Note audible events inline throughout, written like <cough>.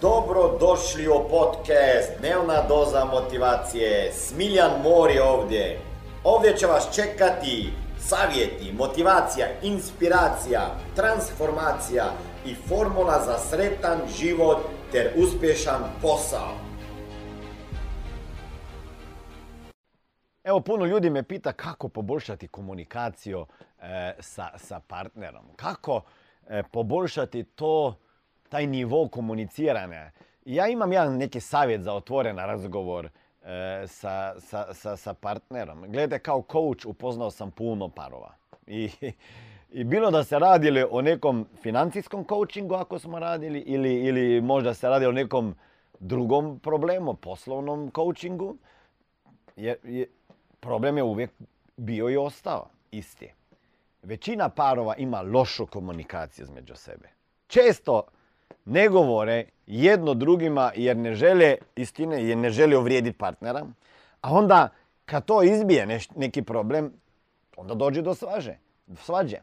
Dobro došli u podcast Dnevna doza motivacije. Smiljan Mor je ovdje. Ovdje će vas čekati savjeti, motivacija, inspiracija, transformacija i formula za sretan život ter uspješan posao. Evo, puno ljudi me pita kako poboljšati komunikaciju e, sa, sa partnerom. Kako e, poboljšati to, taj nivo komuniciranja. Ja imam jedan neki savjet za otvoren razgovor e, sa, sa, sa, sa partnerom. Gledajte, kao coach upoznao sam puno parova. I, i bilo da se radili o nekom financijskom coachingu ako smo radili ili, ili možda se radi o nekom drugom problemu, poslovnom coachingu, je, je, problem je uvijek bio i ostao isti. Većina parova ima lošu komunikaciju između sebe. Često ne govore jedno drugima jer ne žele istine, jer ne žele uvrijediti partnera, a onda kad to izbije neki problem, onda dođe do svaže, svađe.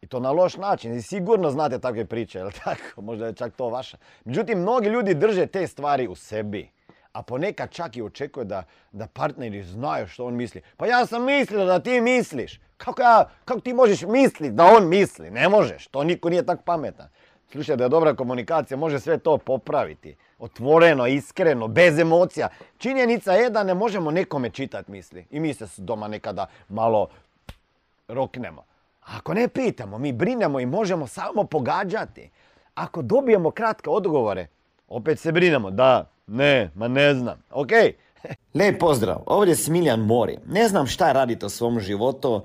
I to na loš način. I sigurno znate takve priče, jel tako? <laughs> Možda je čak to vaša. Međutim, mnogi ljudi drže te stvari u sebi. A ponekad čak i očekuje da, da partneri znaju što on misli. Pa ja sam mislila da ti misliš. Kako, ja, kako ti možeš misliti da on misli? Ne možeš. To niko nije tak pametan. Slušaj, da je dobra komunikacija, može sve to popraviti. Otvoreno, iskreno, bez emocija. Činjenica je da ne možemo nekome čitati misli. I mi se doma nekada malo roknemo. Ako ne pitamo, mi brinemo i možemo samo pogađati. Ako dobijemo kratke odgovore, opet se brinemo. Da, ne, ma ne znam. Ok. <laughs> Lijep pozdrav, ovdje je Smiljan Mori. Ne znam šta radite u svom životu,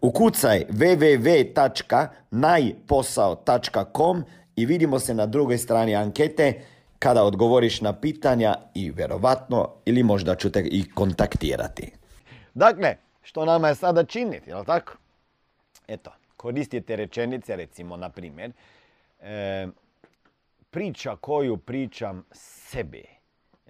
Ukucaj www.najposao.com i vidimo se na drugoj strani ankete kada odgovoriš na pitanja i vjerovatno ili možda ću te i kontaktirati. Dakle, što nama je sada činiti, jel tako? Eto, koristite rečenice, recimo, na primjer, e, priča koju pričam sebi,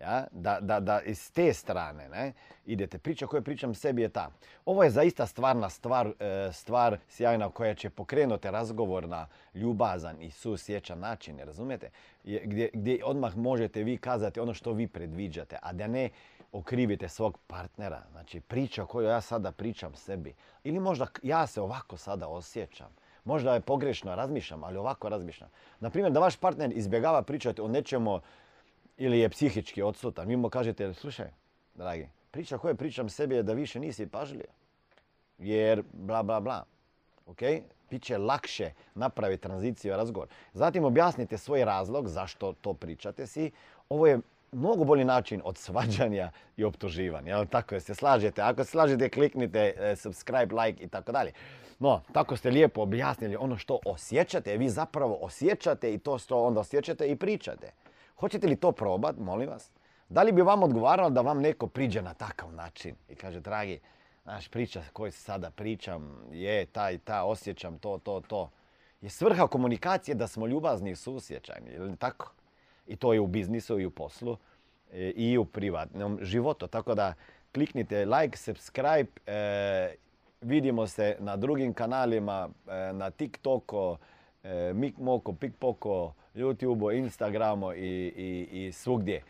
ja? Da, da, da iz te strane ne? idete. Priča koju pričam sebi je ta. Ovo je zaista stvarna stvar, e, stvar sjajna koja će pokrenuti razgovor na ljubazan i susjećan način, razumijete? Gdje, gdje odmah možete vi kazati ono što vi predviđate, a da ne okrivite svog partnera. Znači priča koju ja sada pričam sebi. Ili možda ja se ovako sada osjećam. Možda je pogrešno razmišljam, ali ovako razmišljam. Naprimjer, da vaš partner izbjegava pričati o nečemu ili je psihički odsutan. Vi mu kažete, slušaj, dragi, priča koju pričam sebi je da više nisi pažljiv. Jer bla bla bla. Ok? Biće lakše napraviti tranziciju razgovor. Zatim objasnite svoj razlog zašto to pričate si. Ovo je mnogo bolji način od svađanja i optuživanja. Jel tako je se slažete? Ako se slažete, kliknite e, subscribe, like i tako dalje. No, tako ste lijepo objasnili ono što osjećate. Vi zapravo osjećate i to što onda osjećate i pričate. Hoćete li to probati, molim vas? Da li bi vam odgovaralo da vam neko priđe na takav način i kaže, dragi, naš priča koju sada pričam je ta i ta, osjećam to, to, to. Je svrha komunikacije da smo ljubazni i susjećajni, ili tako? I to je u biznisu i u poslu e, i u privatnom životu. Tako da kliknite like, subscribe, e, vidimo se na drugim kanalima, e, na TikToku, e, Mikmoko, Pikpoko, YouTubeu, Instagramu i, i, i svugdje.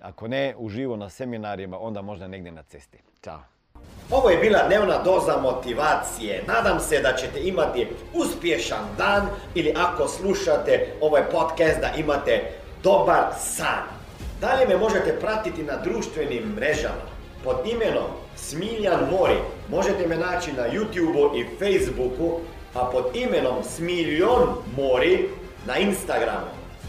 Ako ne uživo na seminarima, onda možda negdje na cesti. Ćao. Ovo je bila dnevna doza motivacije. Nadam se da ćete imati uspješan dan ili ako slušate ovaj podcast da imate dobar san. Dalje me možete pratiti na društvenim mrežama pod imenom Smiljan Mori. Možete me naći na YouTubeu i Facebooku, a pod imenom Smiljon Mori na Instagramu.